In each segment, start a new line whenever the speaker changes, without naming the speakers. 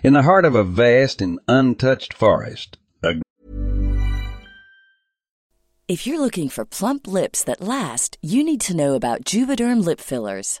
In the heart of a vast and untouched forest, a
If you're looking for plump lips that last, you need to know about Juvederm lip fillers.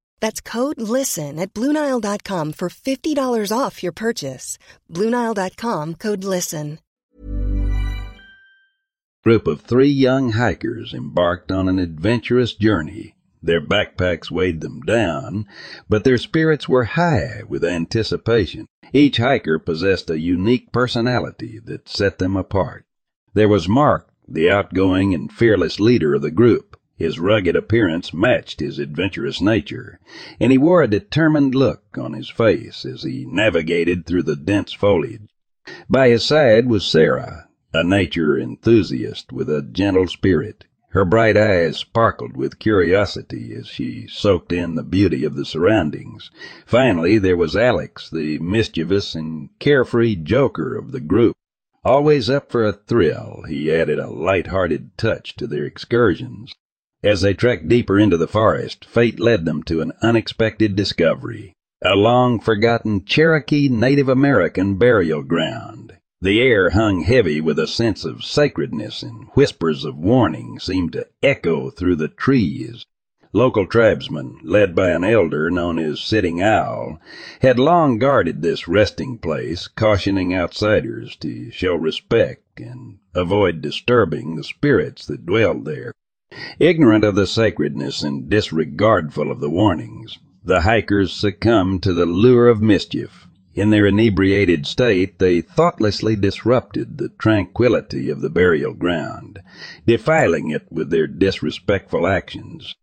That's code LISTEN at Bluenile.com for $50 off your purchase. Bluenile.com code LISTEN.
group of three young hikers embarked on an adventurous journey. Their backpacks weighed them down, but their spirits were high with anticipation. Each hiker possessed a unique personality that set them apart. There was Mark, the outgoing and fearless leader of the group. His rugged appearance matched his adventurous nature, and he wore a determined look on his face as he navigated through the dense foliage. By his side was Sarah, a nature enthusiast with a gentle spirit. Her bright eyes sparkled with curiosity as she soaked in the beauty of the surroundings. Finally, there was Alex, the mischievous and carefree joker of the group. Always up for a thrill, he added a light-hearted touch to their excursions. As they trekked deeper into the forest, fate led them to an unexpected discovery. A long forgotten Cherokee Native American burial ground. The air hung heavy with a sense of sacredness, and whispers of warning seemed to echo through the trees. Local tribesmen, led by an elder known as Sitting Owl, had long guarded this resting place, cautioning outsiders to show respect and avoid disturbing the spirits that dwelled there. Ignorant of the sacredness and disregardful of the warnings, the hikers succumbed to the lure of mischief. In their inebriated state, they thoughtlessly disrupted the tranquility of the burial ground, defiling it with their disrespectful actions.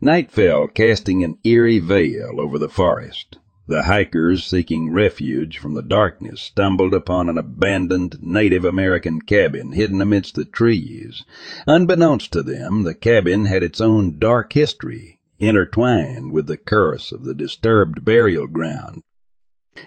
Night fell, casting an eerie veil over the forest. The hikers seeking refuge from the darkness stumbled upon an abandoned Native American cabin hidden amidst the trees. Unbeknownst to them, the cabin had its own dark history, intertwined with the curse of the disturbed burial ground.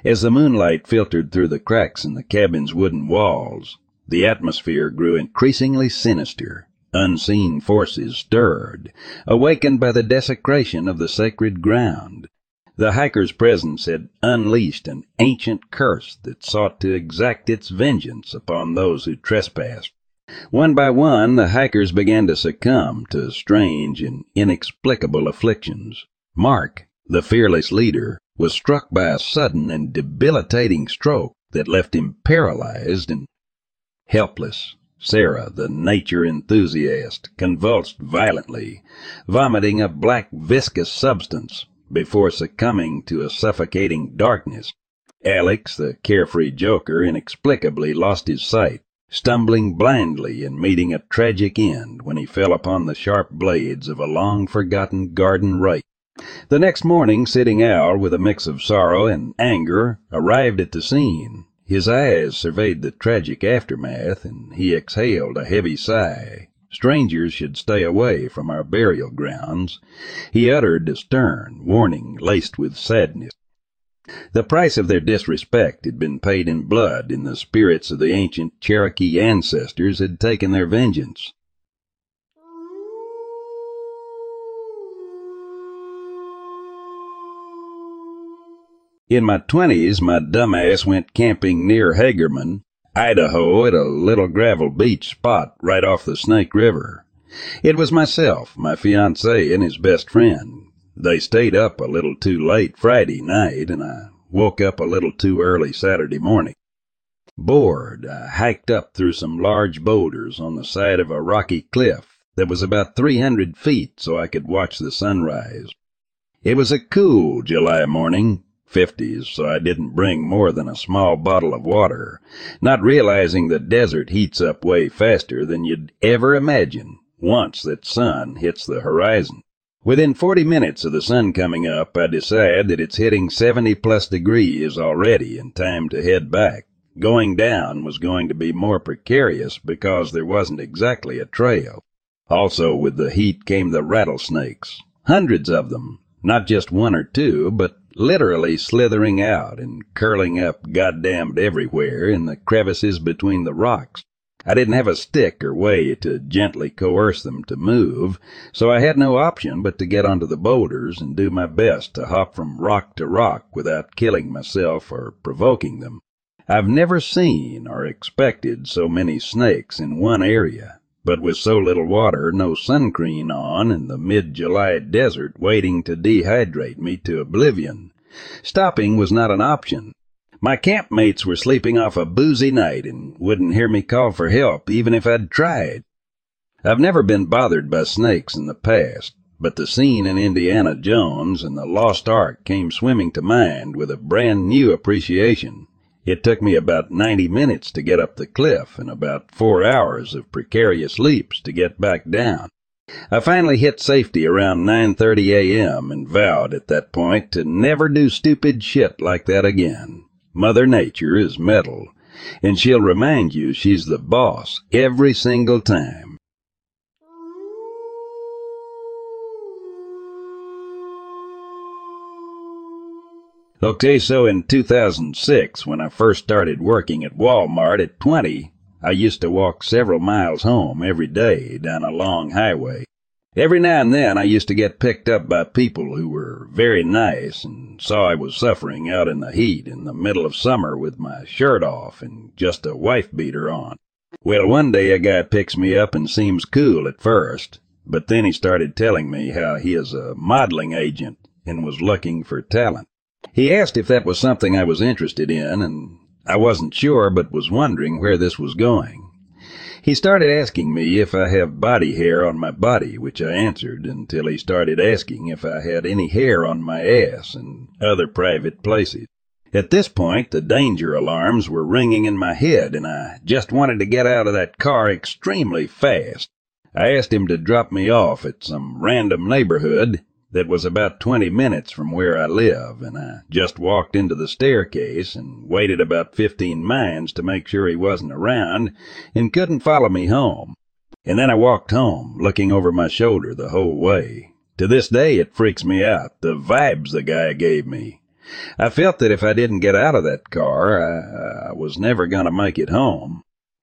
As the moonlight filtered through the cracks in the cabin's wooden walls, the atmosphere grew increasingly sinister. Unseen forces stirred, awakened by the desecration of the sacred ground. The hiker's presence had unleashed an ancient curse that sought to exact its vengeance upon those who trespassed. One by one, the hikers began to succumb to strange and inexplicable afflictions. Mark, the fearless leader, was struck by a sudden and debilitating stroke that left him paralyzed and helpless. Sarah, the nature enthusiast, convulsed violently, vomiting a black viscous substance before succumbing to a suffocating darkness. Alex, the carefree joker, inexplicably lost his sight, stumbling blindly and meeting a tragic end when he fell upon the sharp blades of a long forgotten garden rake. The next morning, Sitting Owl, with a mix of sorrow and anger, arrived at the scene. His eyes surveyed the tragic aftermath, and he exhaled a heavy sigh strangers should stay away from our burial grounds, he uttered a stern warning laced with sadness. The price of their disrespect had been paid in blood, and the spirits of the ancient Cherokee ancestors had taken their vengeance. In my twenties, my dumbass went camping near Hagerman, Idaho at a little gravel beach spot right off the Snake River. It was myself, my fiancé, and his best friend. They stayed up a little too late Friday night, and I woke up a little too early Saturday morning. Bored, I hiked up through some large boulders on the side of a rocky cliff that was about 300 feet so I could watch the sunrise. It was a cool July morning, fifties, so I didn't bring more than a small bottle of water, not realizing the desert heats up way faster than you'd ever imagine once that sun hits the horizon. Within 40 minutes of the sun coming up, I decide that it's hitting 70 plus degrees already and time to head back. Going down was going to be more precarious because there wasn't exactly a trail. Also, with the heat came the rattlesnakes. Hundreds of them. Not just one or two, but literally slithering out and curling up goddamned everywhere in the crevices between the rocks. I didn't have a stick or way to gently coerce them to move, so I had no option but to get onto the boulders and do my best to hop from rock to rock without killing myself or provoking them. I've never seen or expected so many snakes in one area. But with so little water, no sun cream on, and the mid-July desert waiting to dehydrate me to oblivion, stopping was not an option. My campmates were sleeping off a boozy night and wouldn't hear me call for help even if I'd tried. I've never been bothered by snakes in the past, but the scene in Indiana Jones and the Lost Ark came swimming to mind with a brand new appreciation. It took me about 90 minutes to get up the cliff and about four hours of precarious leaps to get back down. I finally hit safety around 9:30 a.m. and vowed at that point to never do stupid shit like that again. Mother Nature is metal, and she'll remind you she's the boss every single time. Okay, so in 2006, when I first started working at Walmart at 20, I used to walk several miles home every day down a long highway. Every now and then I used to get picked up by people who were very nice and saw I was suffering out in the heat in the middle of summer with my shirt off and just a wife beater on. Well, one day a guy picks me up and seems cool at first, but then he started telling me how he is a modeling agent and was looking for talent. He asked if that was something I was interested in, and I wasn't sure, but was wondering where this was going. He started asking me if I have body hair on my body, which I answered until he started asking if I had any hair on my ass and other private places. At this point, the danger alarms were ringing in my head, and I just wanted to get out of that car extremely fast. I asked him to drop me off at some random neighborhood that was about 20 minutes from where I live, and I just walked into the staircase and waited about 15 minutes to make sure he wasn't around and couldn't follow me home. And then I walked home, looking over my shoulder the whole way. To this day, it freaks me out, the vibes the guy gave me. I felt that if I didn't get out of that car, I, I was never going to make it home.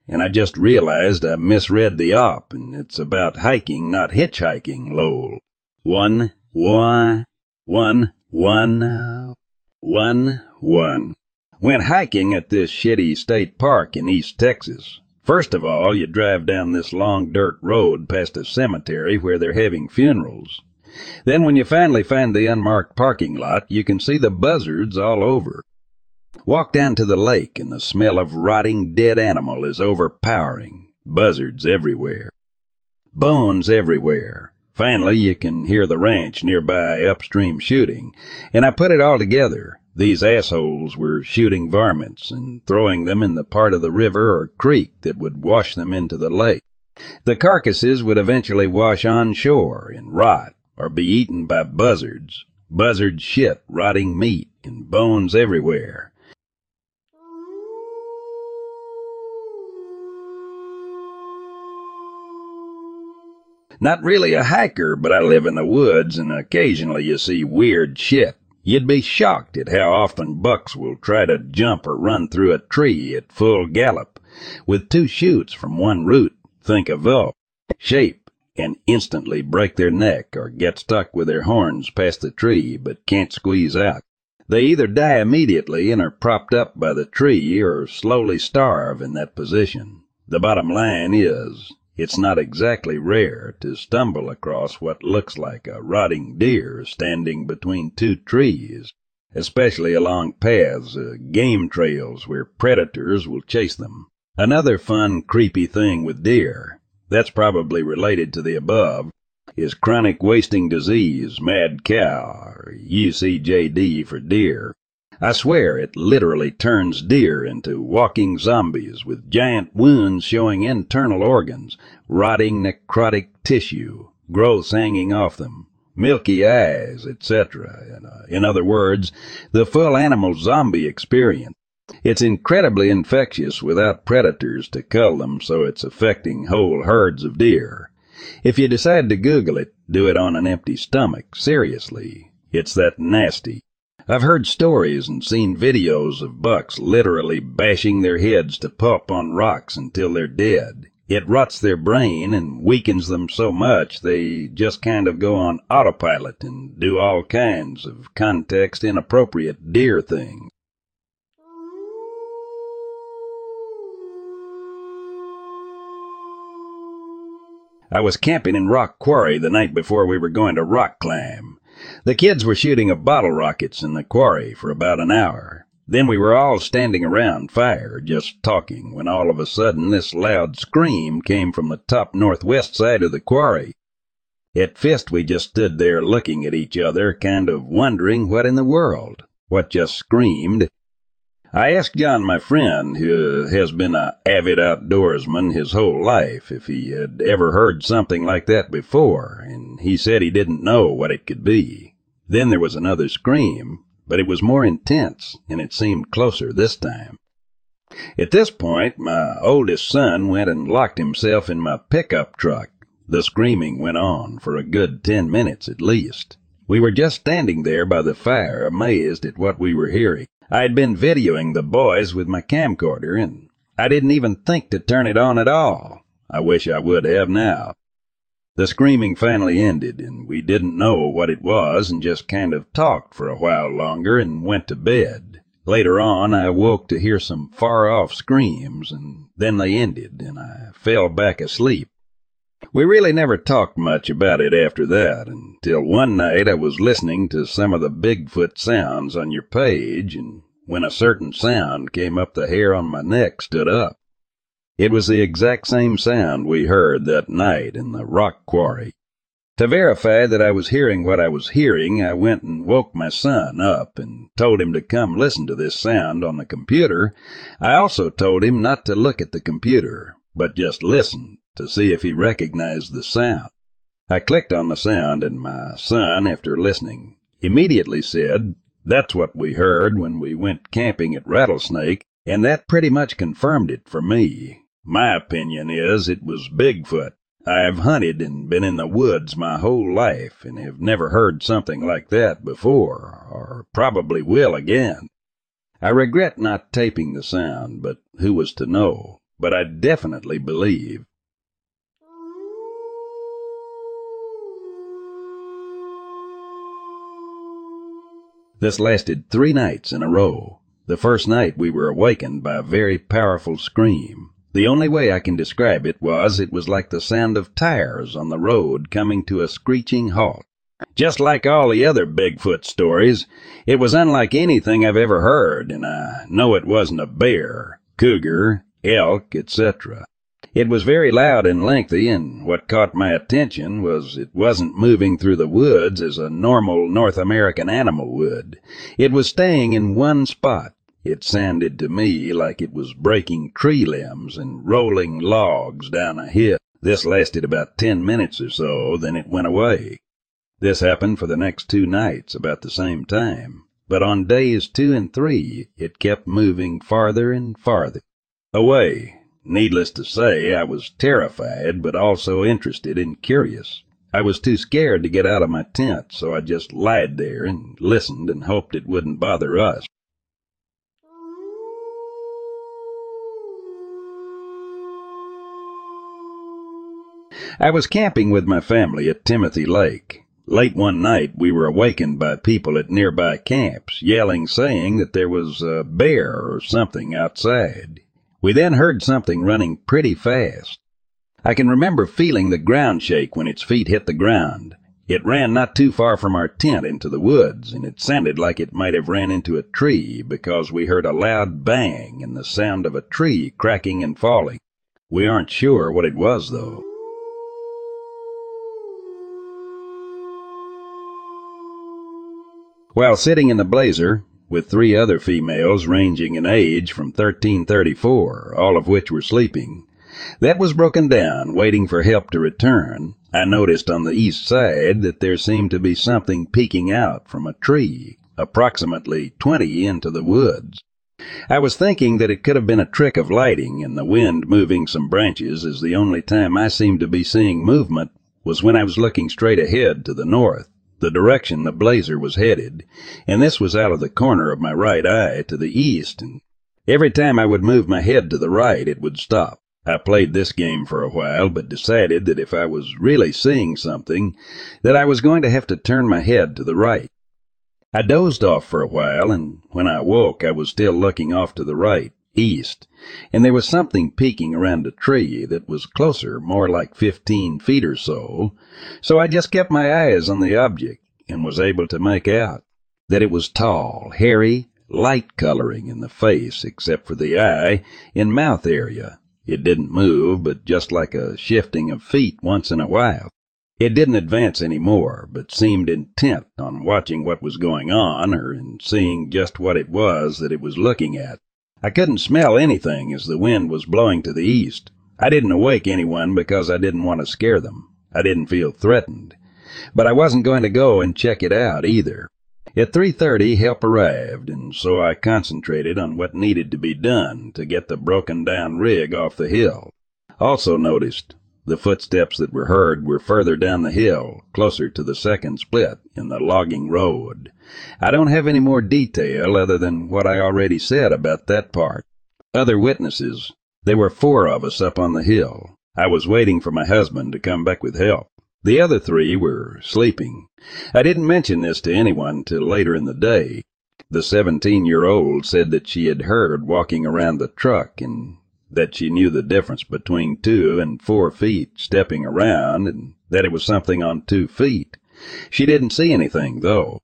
And I just realized I misread the op, and it's about hiking, not hitchhiking, lol. One, one, one, one, one, one. Went hiking at this shitty state park in East Texas. First of all, you drive down this long dirt road past a cemetery where they're having funerals. Then when you finally find the unmarked parking lot, you can see the buzzards all over. Walk down to the lake and the smell of rotting dead animal is overpowering. Buzzards everywhere. Bones everywhere. Finally, you can hear the ranch nearby upstream shooting, and I put it all together. These assholes were shooting varmints and throwing them in the part of the river or creek that would wash them into the lake. The carcasses would eventually wash on shore and rot or be eaten by buzzards. Buzzard shit, rotting meat, and bones everywhere. Not really a hiker, but I live in the woods and occasionally you see weird shit. You'd be shocked at how often bucks will try to jump or run through a tree at full gallop with two shoots from one root. Think of elk shape and instantly break their neck or get stuck with their horns past the tree but can't squeeze out. They either die immediately and are propped up by the tree or slowly starve in that position. The bottom line is it's not exactly rare to stumble across what looks like a rotting deer standing between two trees, especially along paths, uh, game trails where predators will chase them. Another fun, creepy thing with deer, that's probably related to the above, is chronic wasting disease, mad cow, or UCJD for deer. I swear it literally turns deer into walking zombies with giant wounds showing internal organs, rotting necrotic tissue, growths hanging off them, milky eyes, etc. Uh, in other words, the full animal zombie experience. It's incredibly infectious without predators to cull them, so it's affecting whole herds of deer. If you decide to Google it, do it on an empty stomach. Seriously. It's that nasty. I've heard stories and seen videos of bucks literally bashing their heads to pulp on rocks until they're dead. It rots their brain and weakens them so much they just kind of go on autopilot and do all kinds of context inappropriate deer things. I was camping in Rock Quarry the night before we were going to rock climb. The kids were shooting a bottle rockets in the quarry for about an hour. Then we were all standing around fire, just talking, when all of a sudden this loud scream came from the top northwest side of the quarry. At first we just stood there looking at each other, kind of wondering what in the world, what just screamed, I asked John, my friend, who has been an avid outdoorsman his whole life, if he had ever heard something like that before, and he said he didn't know what it could be. Then there was another scream, but it was more intense, and it seemed closer this time. At this point, my oldest son went and locked himself in my pickup truck. The screaming went on for a good ten minutes at least. We were just standing there by the fire, amazed at what we were hearing. I'd been videoing the boys with my camcorder, and I didn't even think to turn it on at all. I wish I would have now. The screaming finally ended, and we didn't know what it was and just kind of talked for a while longer and went to bed. Later on, I woke to hear some far off screams, and then they ended, and I fell back asleep. We really never talked much about it after that, until one night I was listening to some of the Bigfoot sounds on your page, and when a certain sound came up, the hair on my neck stood up. It was the exact same sound we heard that night in the rock quarry. To verify that I was hearing what I was hearing, I went and woke my son up and told him to come listen to this sound on the computer. I also told him not to look at the computer, but just listen to see if he recognized the sound. I clicked on the sound, and my son, after listening, immediately said, That's what we heard when we went camping at Rattlesnake, and that pretty much confirmed it for me. My opinion is it was Bigfoot. I've hunted and been in the woods my whole life and have never heard something like that before, or probably will again. I regret not taping the sound, but who was to know? But I definitely believe This lasted three nights in a row. The first night we were awakened by a very powerful scream. The only way I can describe it was it was like the sound of tires on the road coming to a screeching halt. Just like all the other Bigfoot stories, it was unlike anything I've ever heard, and I know it wasn't a bear, cougar, elk, etc. It was very loud and lengthy, and what caught my attention was it wasn't moving through the woods as a normal North American animal would. It was staying in one spot. It sounded to me like it was breaking tree limbs and rolling logs down a hill. This lasted about ten minutes or so, then it went away. This happened for the next two nights about the same time, but on days two and three it kept moving farther and farther away Needless to say, I was terrified, but also interested and curious. I was too scared to get out of my tent, so I just lied there and listened and hoped it wouldn't bother us. I was camping with my family at Timothy Lake. Late one night, we were awakened by people at nearby camps yelling, saying that there was a bear or something outside. We then heard something running pretty fast. I can remember feeling the ground shake when its feet hit the ground. It ran not too far from our tent into the woods, and it sounded like it might have ran into a tree because we heard a loud bang and the sound of a tree cracking and falling. We aren't sure what it was, though. While sitting in the blazer, with three other females ranging in age from 1334, all of which were sleeping. That was broken down, waiting for help to return. I noticed on the east side that there seemed to be something peeking out from a tree, approximately 20 into the woods. I was thinking that it could have been a trick of lighting, and the wind moving some branches, as the only time I seemed to be seeing movement was when I was looking straight ahead to the north the direction the blazer was headed, and this was out of the corner of my right eye to the east, and every time I would move my head to the right, it would stop. I played this game for a while, but decided that if I was really seeing something, that I was going to have to turn my head to the right. I dozed off for a while, and when I woke, I was still looking off to the right, east, and there was something peeking around a tree that was closer, more like fifteen feet or so, so I just kept my eyes on the object and was able to make out that it was tall, hairy, light coloring in the face except for the eye and mouth area. It didn't move, but just like a shifting of feet once in a while. It didn't advance any more, but seemed intent on watching what was going on or in seeing just what it was that it was looking at. I couldn't smell anything as the wind was blowing to the east. I didn't awake anyone because I didn't want to scare them. I didn't feel threatened. But I wasn't going to go and check it out either. At 3.30, help arrived, and so I concentrated on what needed to be done to get the broken down rig off the hill. Also noticed the footsteps that were heard were further down the hill, closer to the second split in the logging road. I don't have any more detail other than what I already said about that part. Other witnesses. There were four of us up on the hill. I was waiting for my husband to come back with help. The other three were sleeping. I didn't mention this to anyone till later in the day. The seventeen year old said that she had heard walking around the truck and that she knew the difference between two and four feet stepping around and that it was something on two feet. She didn't see anything, though.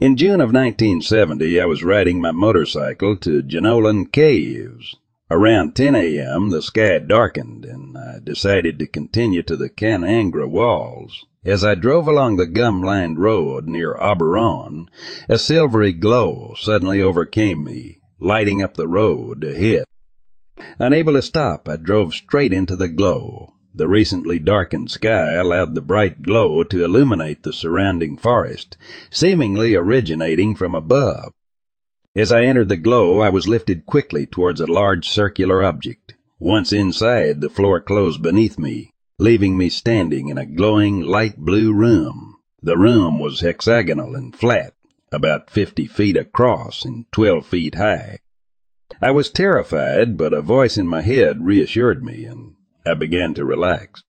In June of 1970, I was riding my motorcycle to Jenolan Caves. Around 10 a.m., the sky darkened, and I decided to continue to the Kanangra Walls. As I drove along the gum-lined road near Oberon, a silvery glow suddenly overcame me, lighting up the road ahead. Unable to stop, I drove straight into the glow. The recently darkened sky allowed the bright glow to illuminate the surrounding forest, seemingly originating from above. As I entered the glow, I was lifted quickly towards a large circular object. Once inside, the floor closed beneath me, leaving me standing in a glowing light blue room. The room was hexagonal and flat, about fifty feet across and twelve feet high. I was terrified, but a voice in my head reassured me, and I began to relax.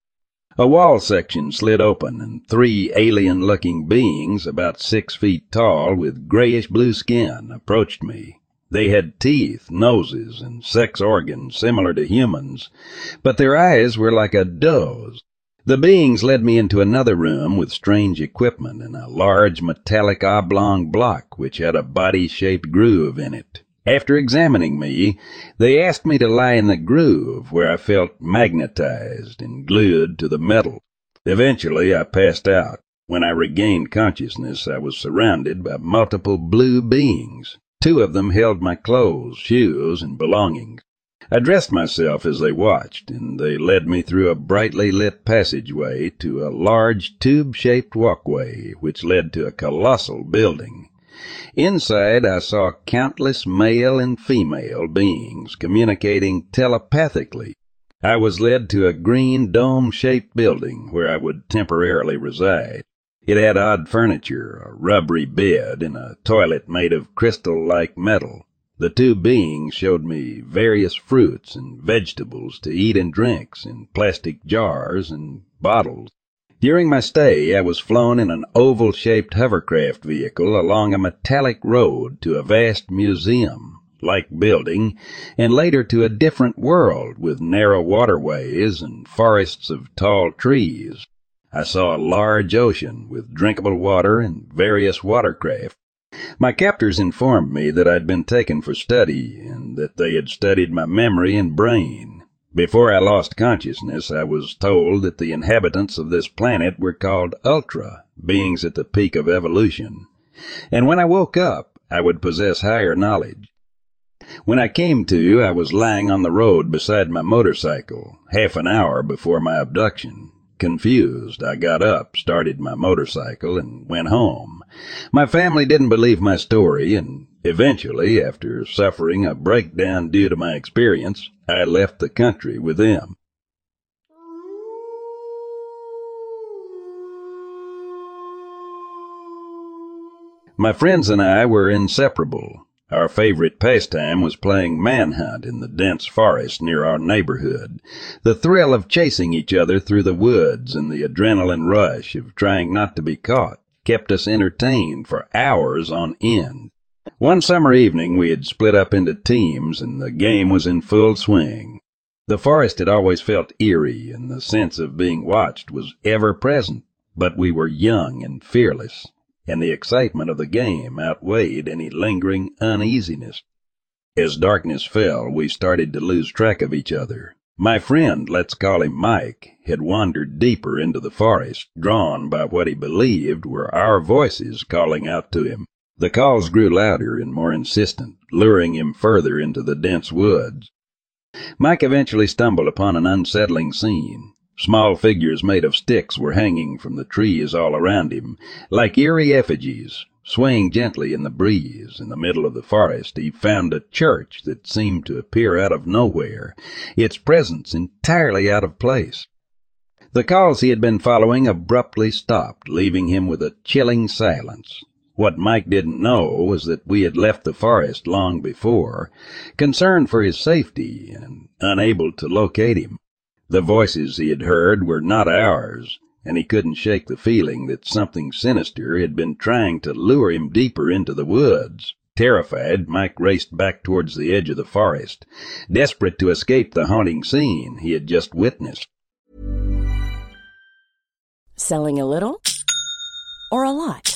A wall section slid open, and three alien looking beings, about six feet tall, with grayish blue skin, approached me. They had teeth, noses, and sex organs similar to humans, but their eyes were like a doe's. The beings led me into another room with strange equipment and a large metallic oblong block which had a body-shaped groove in it. After examining me, they asked me to lie in the groove where I felt magnetized and glued to the metal. Eventually I passed out. When I regained consciousness, I was surrounded by multiple blue beings. Two of them held my clothes, shoes, and belongings. I dressed myself as they watched, and they led me through a brightly lit passageway to a large tube-shaped walkway which led to a colossal building. Inside I saw countless male and female beings communicating telepathically. I was led to a green dome-shaped building where I would temporarily reside. It had odd furniture, a rubbery bed, and a toilet made of crystal-like metal. The two beings showed me various fruits and vegetables to eat and drinks in plastic jars and bottles. During my stay, I was flown in an oval-shaped hovercraft vehicle along a metallic road to a vast museum-like building, and later to a different world with narrow waterways and forests of tall trees. I saw a large ocean with drinkable water and various watercraft. My captors informed me that I'd been taken for study and that they had studied my memory and brain. Before I lost consciousness, I was told that the inhabitants of this planet were called Ultra, beings at the peak of evolution. And when I woke up, I would possess higher knowledge. When I came to, I was lying on the road beside my motorcycle, half an hour before my abduction. Confused, I got up, started my motorcycle, and went home. My family didn't believe my story, and eventually, after suffering a breakdown due to my experience, I left the country with them. My friends and I were inseparable. Our favorite pastime was playing manhunt in the dense forest near our neighborhood. The thrill of chasing each other through the woods and the adrenaline rush of trying not to be caught kept us entertained for hours on end. One summer evening we had split up into teams and the game was in full swing. The forest had always felt eerie and the sense of being watched was ever present, but we were young and fearless and the excitement of the game outweighed any lingering uneasiness. As darkness fell, we started to lose track of each other. My friend, let's call him Mike, had wandered deeper into the forest, drawn by what he believed were our voices calling out to him. The calls grew louder and more insistent, luring him further into the dense woods. Mike eventually stumbled upon an unsettling scene. Small figures made of sticks were hanging from the trees all around him, like eerie effigies. Swaying gently in the breeze in the middle of the forest, he found a church that seemed to appear out of nowhere, its presence entirely out of place. The calls he had been following abruptly stopped, leaving him with a chilling silence. What Mike didn't know was that we had left the forest long before, concerned for his safety and unable to locate him. The voices he had heard were not ours, and he couldn't shake the feeling that something sinister had been trying to lure him deeper into the woods. Terrified, Mike raced back towards the edge of the forest, desperate to escape the haunting scene he had just witnessed.
Selling a little or a lot?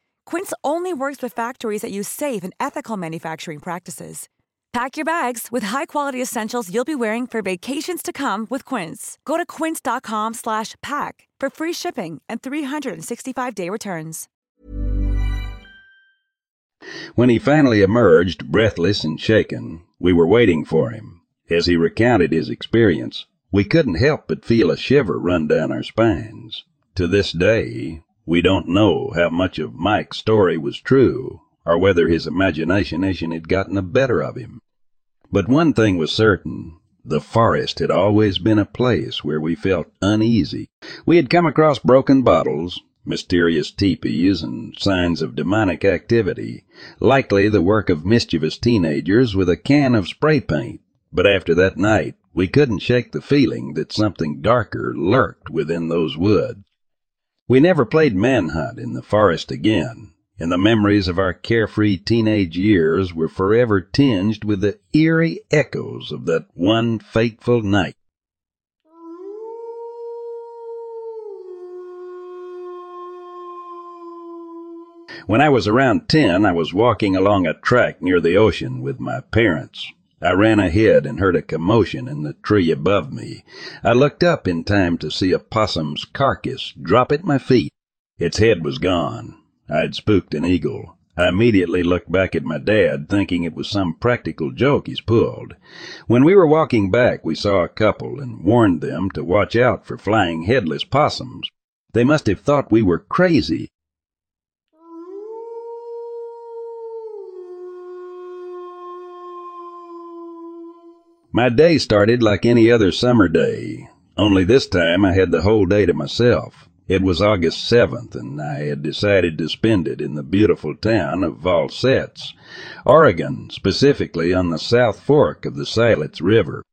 Quince only works with factories that use safe and ethical manufacturing practices. Pack your bags with high-quality essentials you'll be wearing for vacations to come with Quince. Go to quince.com/pack for free shipping and 365-day returns.
When he finally emerged, breathless and shaken, we were waiting for him. As he recounted his experience, we couldn't help but feel a shiver run down our spines. To this day, we don't know how much of Mike's story was true, or whether his imagination had gotten the better of him. But one thing was certain. The forest had always been a place where we felt uneasy. We had come across broken bottles, mysterious teepees, and signs of demonic activity, likely the work of mischievous teenagers with a can of spray paint. But after that night, we couldn't shake the feeling that something darker lurked within those woods. We never played manhunt in the forest again, and the memories of our carefree teenage years were forever tinged with the eerie echoes of that one fateful night. When I was around ten, I was walking along a track near the ocean with my parents. I ran ahead and heard a commotion in the tree above me. I looked up in time to see a possum's carcass drop at my feet. Its head was gone. I'd spooked an eagle. I immediately looked back at my dad, thinking it was some practical joke he's pulled. When we were walking back, we saw a couple and warned them to watch out for flying headless possums. They must have thought we were crazy My day started like any other summer day, only this time I had the whole day to myself. It was August 7th, and I had decided to spend it in the beautiful town of Valsetz, Oregon, specifically on the South Fork of the Siletz River.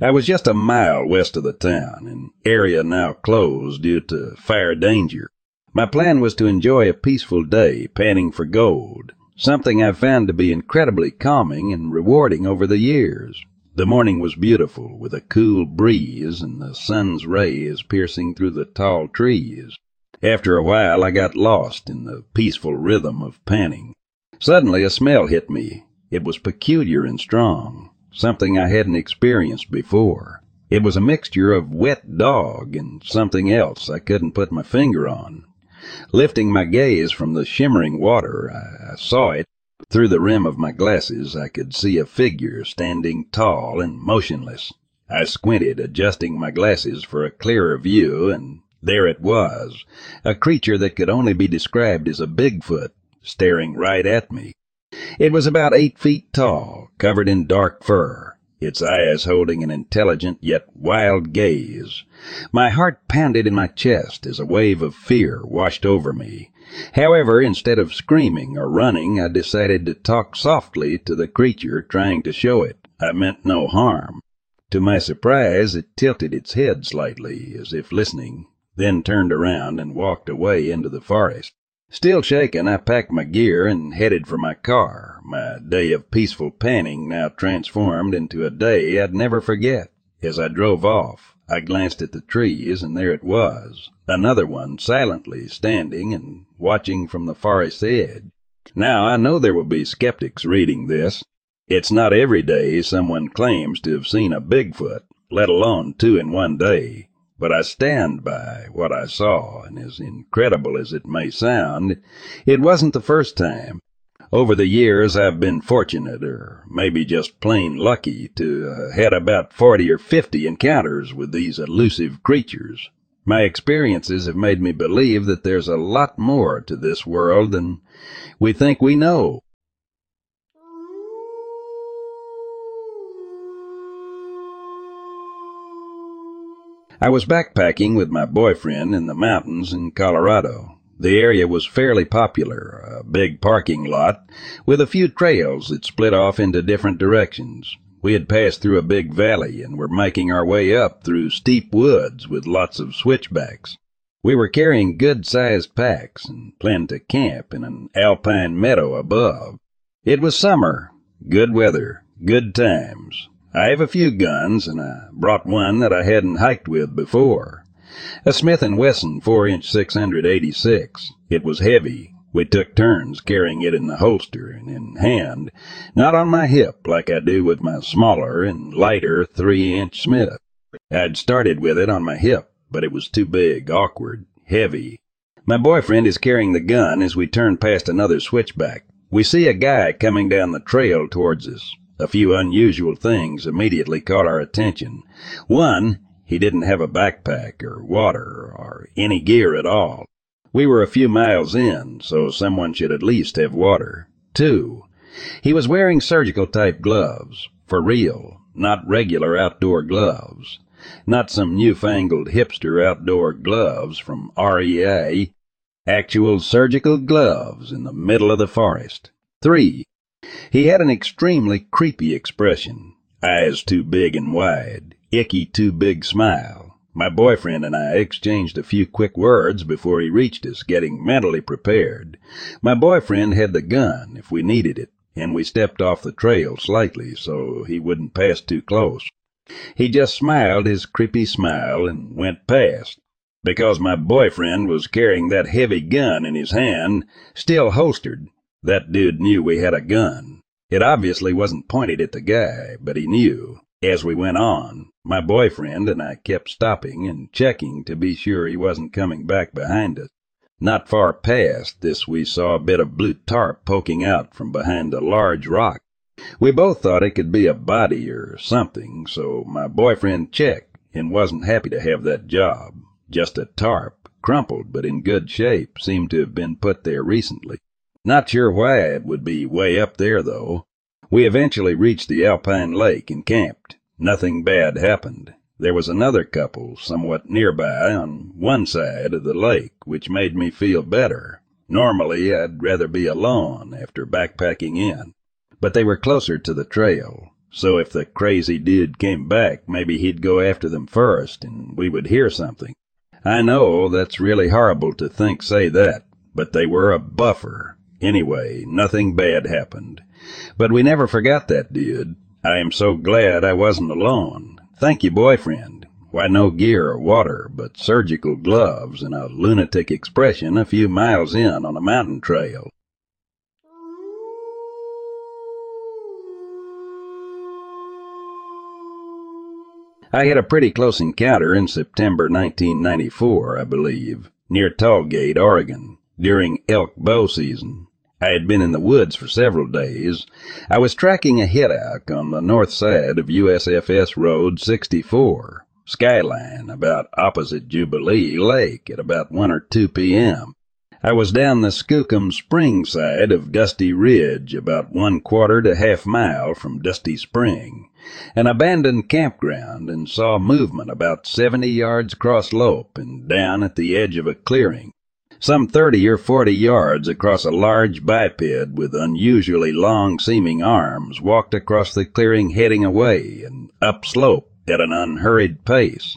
I was just a mile west of the town, an area now closed due to fire danger. My plan was to enjoy a peaceful day panning for gold, something I've found to be incredibly calming and rewarding over the years. The morning was beautiful, with a cool breeze and the sun's rays piercing through the tall trees. After a while, I got lost in the peaceful rhythm of panning. Suddenly, a smell hit me. It was peculiar and strong, something I hadn't experienced before. It was a mixture of wet dog and something else I couldn't put my finger on. Lifting my gaze from the shimmering water, I saw it through the rim of my glasses, I could see a figure standing tall and motionless. I squinted, adjusting my glasses for a clearer view, and there it was, a creature that could only be described as a Bigfoot, staring right at me. It was about eight feet tall, covered in dark fur, its eyes holding an intelligent yet wild gaze. My heart pounded in my chest as a wave of fear washed over me. However, instead of screaming or running, I decided to talk softly to the creature, trying to show it I meant no harm. To my surprise, it tilted its head slightly, as if listening, then turned around and walked away into the forest. Still shaken, I packed my gear and headed for my car, my day of peaceful panning now transformed into a day I'd never forget. As I drove off, I glanced at the trees, and there it was, another one silently standing and watching from the forest edge. Now, I know there will be skeptics reading this. It's not every day someone claims to have seen a Bigfoot, let alone two in one day. But I stand by what I saw, and as incredible as it may sound, it wasn't the first time. Over the years, I've been fortunate, or maybe just plain lucky, to uh, had about 40 or 50 encounters with these elusive creatures. My experiences have made me believe that there's a lot more to this world than we think we know. I was backpacking with my boyfriend in the mountains in Colorado. The area was fairly popular, a big parking lot with a few trails that split off into different directions. We had passed through a big valley and were making our way up through steep woods with lots of switchbacks. We were carrying good sized packs and planned to camp in an alpine meadow above. It was summer, good weather, good times. I have a few guns, and I brought one that I hadn't hiked with before. A Smith & Wesson 4-inch 686. It was heavy. We took turns carrying it in the holster and in hand, not on my hip like I do with my smaller and lighter 3-inch Smith. I'd started with it on my hip, but it was too big, awkward, heavy. My boyfriend is carrying the gun as we turn past another switchback. We see a guy coming down the trail towards us. A few unusual things immediately caught our attention. One, he didn't have a backpack or water or any gear at all. We were a few miles in, so someone should at least have water. Two, he was wearing surgical type gloves, for real, not regular outdoor gloves. Not some newfangled hipster outdoor gloves from REI. Actual surgical gloves in the middle of the forest. Three, he had an extremely creepy expression. Eyes too big and wide, icky too big smile. My boyfriend and I exchanged a few quick words before he reached us, getting mentally prepared. My boyfriend had the gun if we needed it, and we stepped off the trail slightly so he wouldn't pass too close. He just smiled his creepy smile and went past. Because my boyfriend was carrying that heavy gun in his hand, still holstered, that dude knew we had a gun. It obviously wasn't pointed at the guy, but he knew. As we went on, my boyfriend and I kept stopping and checking to be sure he wasn't coming back behind us. Not far past this we saw a bit of blue tarp poking out from behind a large rock. We both thought it could be a body or something, so my boyfriend checked and wasn't happy to have that job. Just a tarp, crumpled but in good shape, seemed to have been put there recently. Not sure why it would be way up there, though. We eventually reached the Alpine Lake and camped. Nothing bad happened. There was another couple somewhat nearby on one side of the lake, which made me feel better. Normally, I'd rather be alone after backpacking in, but they were closer to the trail. So if the crazy dude came back, maybe he'd go after them first and we would hear something. I know that's really horrible to think say that, but they were a buffer Anyway, nothing bad happened. But we never forgot that dude. I am so glad I wasn't alone. Thank you, boyfriend. Why, no gear or water, but surgical gloves and a lunatic expression a few miles in on a mountain trail. I had a pretty close encounter in September 1994, I believe, near Tollgate, Oregon, during elk bow season. I had been in the woods for several days. I was tracking a elk on the north side of USFS Road 64, Skyline, about opposite Jubilee Lake at about 1 or 2 p.m. I was down the Skookum Spring side of Dusty Ridge, about one quarter to half mile from Dusty Spring, an abandoned campground, and saw movement about 70 yards cross lope and down at the edge of a clearing some thirty or forty yards across a large biped with unusually long seeming arms walked across the clearing heading away and upslope at an unhurried pace.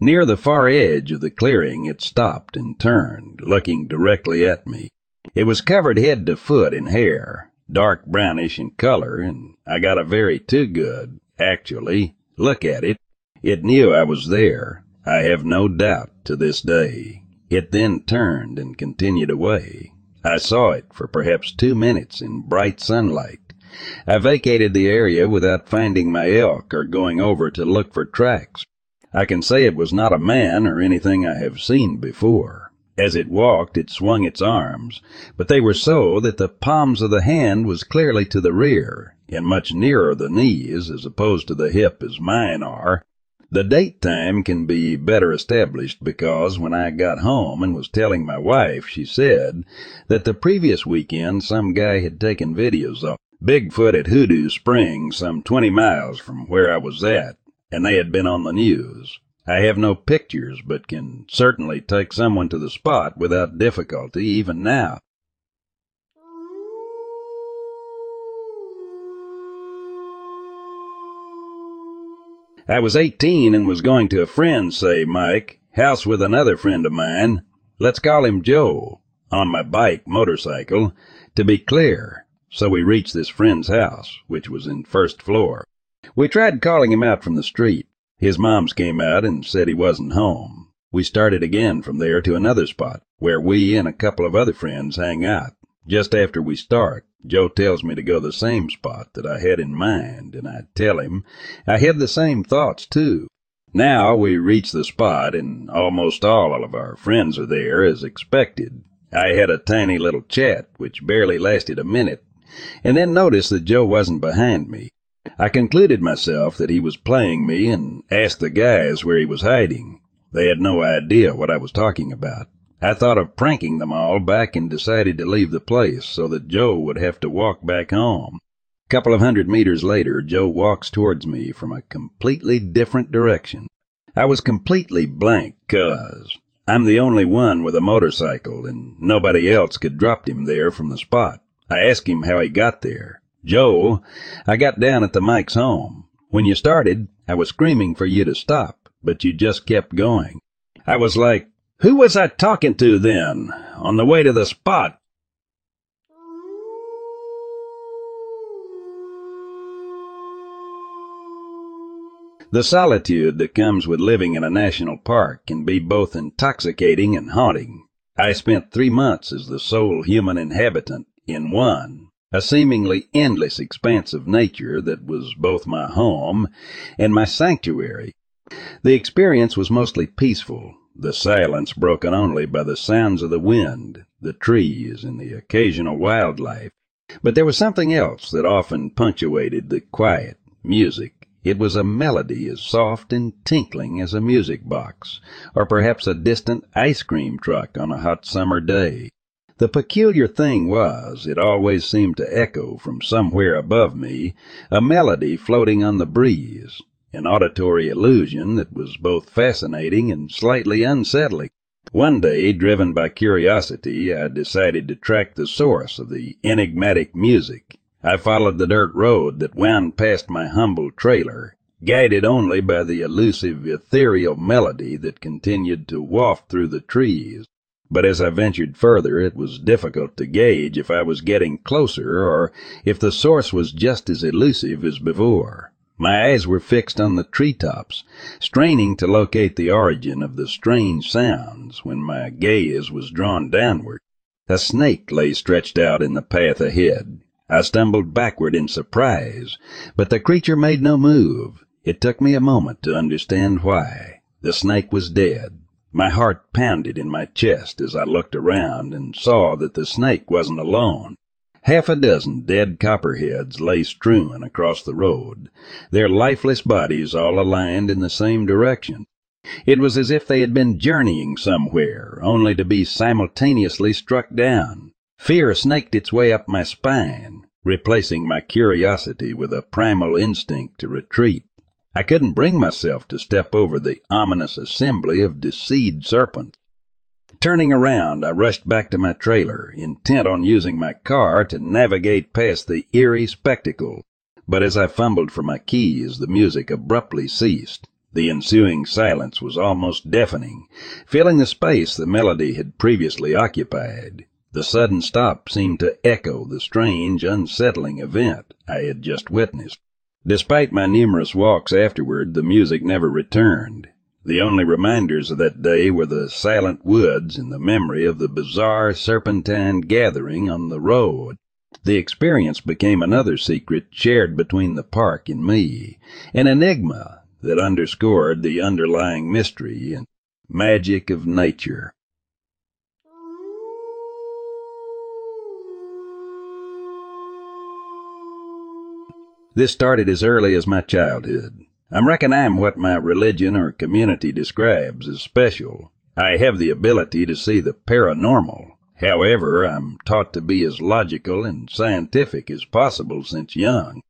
Near the far edge of the clearing it stopped and turned, looking directly at me. It was covered head to foot in hair, dark brownish in color, and I got a very too good, actually, look at it. It knew I was there, I have no doubt to this day. It then turned and continued away. I saw it for perhaps two minutes in bright sunlight. I vacated the area without finding my elk or going over to look for tracks. I can say it was not a man or anything I have seen before. As it walked, it swung its arms, but they were so that the palms of the hand was clearly to the rear, and much nearer the knees as opposed to the hip as mine are. The date time can be better established because when I got home and was telling my wife, she said that the previous weekend some guy had taken videos of Bigfoot at Hoodoo Springs, some 20 miles from where I was at, and they had been on the news. I have no pictures, but can certainly take someone to the spot without difficulty even now. I was 18 and was going to a friend's, say, Mike, house with another friend of mine. Let's call him Joe, on my bike, motorcycle, to be clear. So we reached this friend's house, which was in first floor. We tried calling him out from the street. His moms came out and said he wasn't home. We started again from there to another spot, where we and a couple of other friends hang out. Just after we start, Joe tells me to go the same spot that I had in mind, and I tell him I had the same thoughts too. Now we reach the spot, and almost all of our friends are there as expected. I had a tiny little chat, which barely lasted a minute, and then noticed that Joe wasn't behind me. I concluded myself that he was playing me and asked the guys where he was hiding. They had no idea what I was talking about. I thought of pranking them all back and decided to leave the place so that Joe would have to walk back home. A couple of hundred meters later, Joe walks towards me from a completely different direction. I was completely blank, cuz I'm the only one with a motorcycle and nobody else could drop him there from the spot. I asked him how he got there. Joe, I got down at the Mike's home. When you started, I was screaming for you to stop, but you just kept going. I was like, who was I talking to then, on the way to the spot? The solitude that comes with living in a national park can be both intoxicating and haunting. I spent three months as the sole human inhabitant in one a seemingly endless expanse of nature that was both my home and my sanctuary. The experience was mostly peaceful, the silence broken only by the sounds of the wind, the trees, and the occasional wildlife. But there was something else that often punctuated the quiet music. It was a melody as soft and tinkling as a music box, or perhaps a distant ice cream truck on a hot summer day. The peculiar thing was, it always seemed to echo from somewhere above me, a melody floating on the breeze, an auditory illusion that was both fascinating and slightly unsettling. One day, driven by curiosity, I decided to track the source of the enigmatic music. I followed the dirt road that wound past my humble trailer, guided only by the elusive ethereal melody that continued to waft through the trees but as I ventured further, it was difficult to gauge if I was getting closer or if the source was just as elusive as before. My eyes were fixed on the treetops, straining to locate the origin of the strange sounds when my gaze was drawn downward. A snake lay stretched out in the path ahead. I stumbled backward in surprise, but the creature made no move. It took me a moment to understand why. The snake was dead. My heart pounded in my chest as I looked around and saw that the snake wasn't alone. Half a dozen dead copperheads lay strewn across the road, their lifeless bodies all aligned in the same direction. It was as if they had been journeying somewhere, only to be simultaneously struck down. Fear snaked its way up my spine, replacing my curiosity with a primal instinct to retreat. I couldn't bring myself to step over the ominous assembly of deceived serpents. Turning around, I rushed back to my trailer, intent on using my car to navigate past the eerie spectacle. But as I fumbled for my keys, the music abruptly ceased. The ensuing silence was almost deafening, filling the space the melody had previously occupied. The sudden stop seemed to echo the strange, unsettling event I had just witnessed. Despite my numerous walks afterward, the music never returned. The only reminders of that day were the silent woods and the memory of the bizarre serpentine gathering on the road. The experience became another secret shared between the park and me, an enigma that underscored the underlying mystery and magic of nature. This started as early as my childhood. I reckon I'm what my religion or community describes as special. I have the ability to see the paranormal. However, I'm taught to be as logical and scientific as possible since young.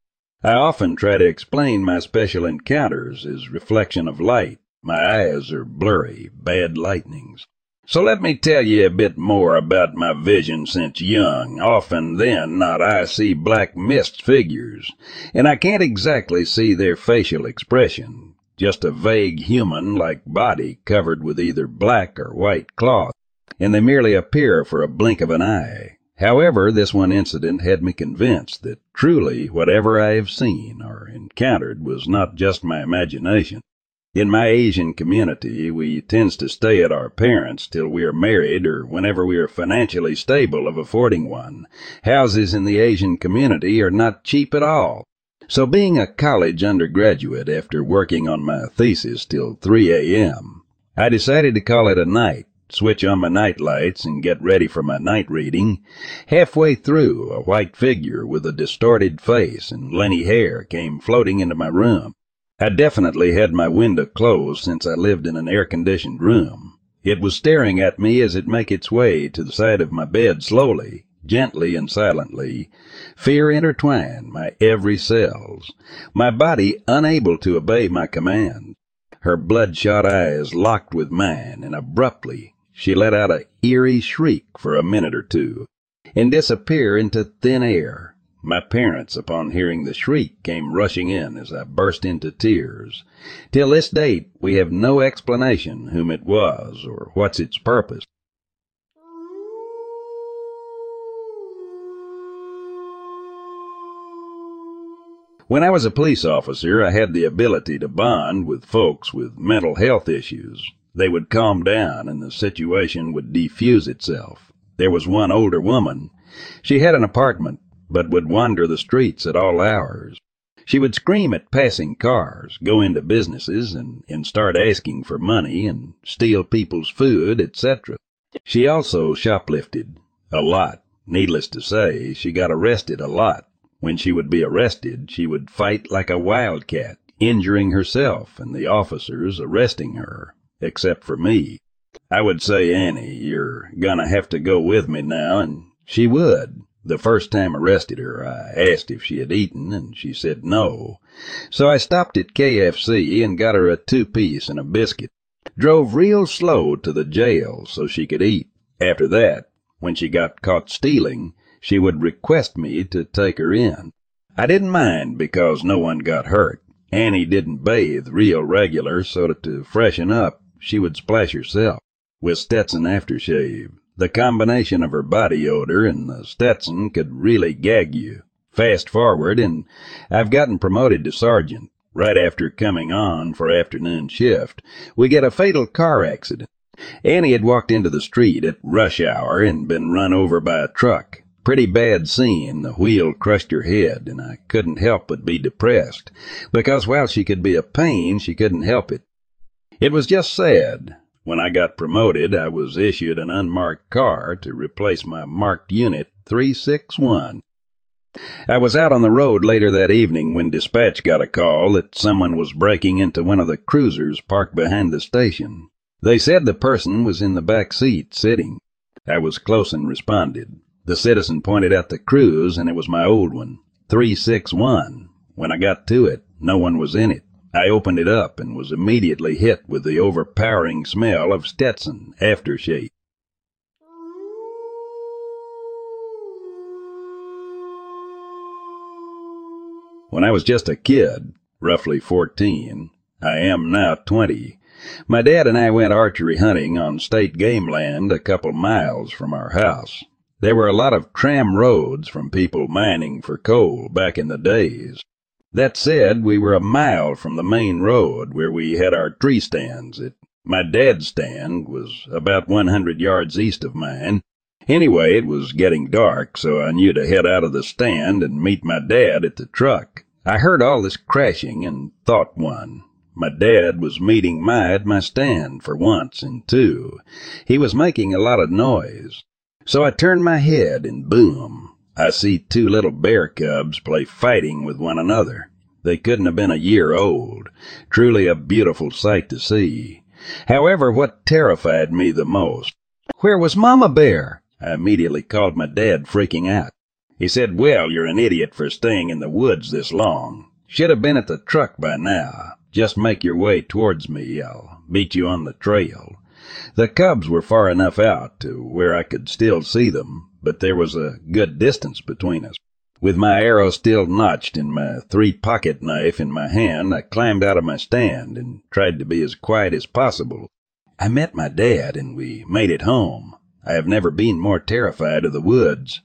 I often try to explain my special encounters as reflection of light. My eyes are blurry, bad lightnings. So let me tell you a bit more about my vision since young. Often then not I see black mist figures, and I can't exactly see their facial expression. Just a vague human-like body covered with either black or white cloth, and they merely appear for a blink of an eye. However, this one incident had me convinced that truly whatever I have seen or encountered was not just my imagination. In my Asian community, we tends to stay at our parents' till we are married or whenever we are financially stable of affording one. Houses in the Asian community are not cheap at all. So being a college undergraduate after working on my thesis till 3 a.m., I decided to call it a night, switch on my night lights and get ready for my night reading. Halfway through, a white figure with a distorted face and lanky hair came floating into my room. I definitely had my window closed since I lived in an air-conditioned room. It was staring at me as it make its way to the side of my bed slowly, gently and silently. Fear intertwined my every cells, my body unable to obey my command. Her bloodshot eyes locked with mine, and abruptly she let out a eerie shriek for a minute or two, and disappear into thin air. My parents, upon hearing the shriek, came rushing in as I burst into tears. Till this date, we have no explanation whom it was or what's its purpose. When I was a police officer, I had the ability to bond with folks with mental health issues. They would calm down and the situation would defuse itself. There was one older woman. She had an apartment but would wander the streets at all hours. She would scream at passing cars, go into businesses, and, and start asking for money and steal people's food, etc. She also shoplifted. A lot. Needless to say, she got arrested a lot. When she would be arrested, she would fight like a wildcat, injuring herself and the officers arresting her, except for me. I would say, Annie, you're gonna have to go with me now, and she would. The first time I arrested her, I asked if she had eaten, and she said no. So I stopped at KFC and got her a two-piece and a biscuit. Drove real slow to the jail so she could eat. After that, when she got caught stealing, she would request me to take her in. I didn't mind because no one got hurt. Annie didn't bathe real regular, so to freshen up, she would splash herself with Stetson aftershave. The combination of her body odor and the Stetson could really gag you. Fast forward, and I've gotten promoted to sergeant. Right after coming on for afternoon shift, we get a fatal car accident. Annie had walked into the street at rush hour and been run over by a truck. Pretty bad scene. The wheel crushed her head, and I couldn't help but be depressed, because while she could be a pain, she couldn't help it. It was just sad. When I got promoted, I was issued an unmarked car to replace my marked unit 361. I was out on the road later that evening when dispatch got a call that someone was breaking into one of the cruisers parked behind the station. They said the person was in the back seat sitting. I was close and responded. The citizen pointed out the cruise and it was my old one, 361. When I got to it, no one was in it. I opened it up and was immediately hit with the overpowering smell of Stetson aftershave. When I was just a kid, roughly 14, I am now 20, my dad and I went archery hunting on state game land a couple miles from our house. There were a lot of tram roads from people mining for coal back in the days. That said, we were a mile from the main road where we had our tree stands. It, my dad's stand was about 100 yards east of mine. Anyway, it was getting dark, so I knew to head out of the stand and meet my dad at the truck. I heard all this crashing and thought one. My dad was meeting my at my stand for once, and two, he was making a lot of noise. So I turned my head and boom, I see two little bear cubs play fighting with one another. They couldn't have been a year old. Truly a beautiful sight to see. However, what terrified me the most, where was Mama Bear? I immediately called my dad, freaking out. He said, Well, you're an idiot for staying in the woods this long. Should have been at the truck by now. Just make your way towards me. I'll meet you on the trail. The cubs were far enough out to where I could still see them, but there was a good distance between us. With my arrow still notched and my three pocket knife in my hand, I climbed out of my stand and tried to be as quiet as possible. I met my dad and we made it home. I have never been more terrified of the woods,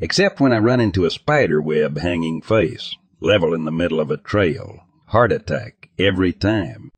except when I run into a spider web hanging face, level in the middle of a trail. Heart attack every time.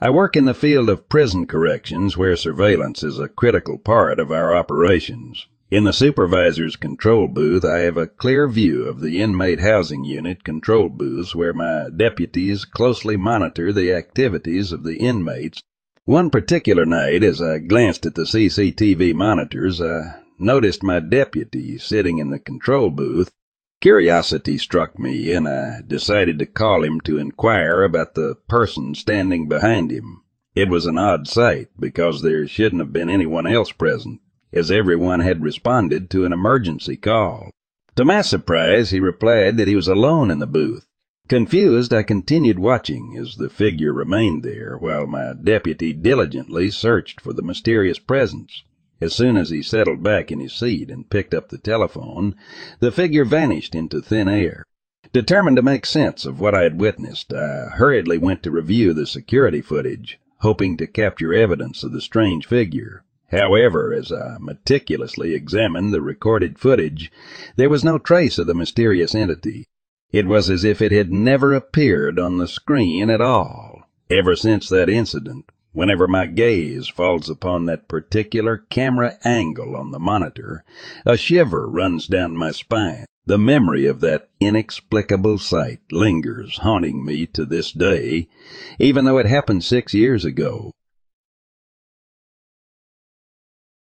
I work in the field of prison corrections where surveillance is a critical part of our operations. In the supervisor's control booth, I have a clear view of the inmate housing unit control booths where my deputies closely monitor the activities of the inmates. One particular night, as I glanced at the CCTV monitors, I noticed my deputy sitting in the control booth Curiosity struck me, and I decided to call him to inquire about the person standing behind him. It was an odd sight, because there shouldn't have been anyone else present, as everyone had responded to an emergency call. To my surprise, he replied that he was alone in the booth. Confused, I continued watching as the figure remained there, while my deputy diligently searched for the mysterious presence. As soon as he settled back in his seat and picked up the telephone, the figure vanished into thin air. Determined to make sense of what I had witnessed, I hurriedly went to review the security footage, hoping to capture evidence of the strange figure. However, as I meticulously examined the recorded footage, there was no trace of the mysterious entity. It was as if it had never appeared on the screen at all. Ever since that incident, Whenever my gaze falls upon that particular camera angle on the monitor, a shiver runs down my spine. The memory of that inexplicable sight lingers, haunting me to this day, even though it happened six years ago.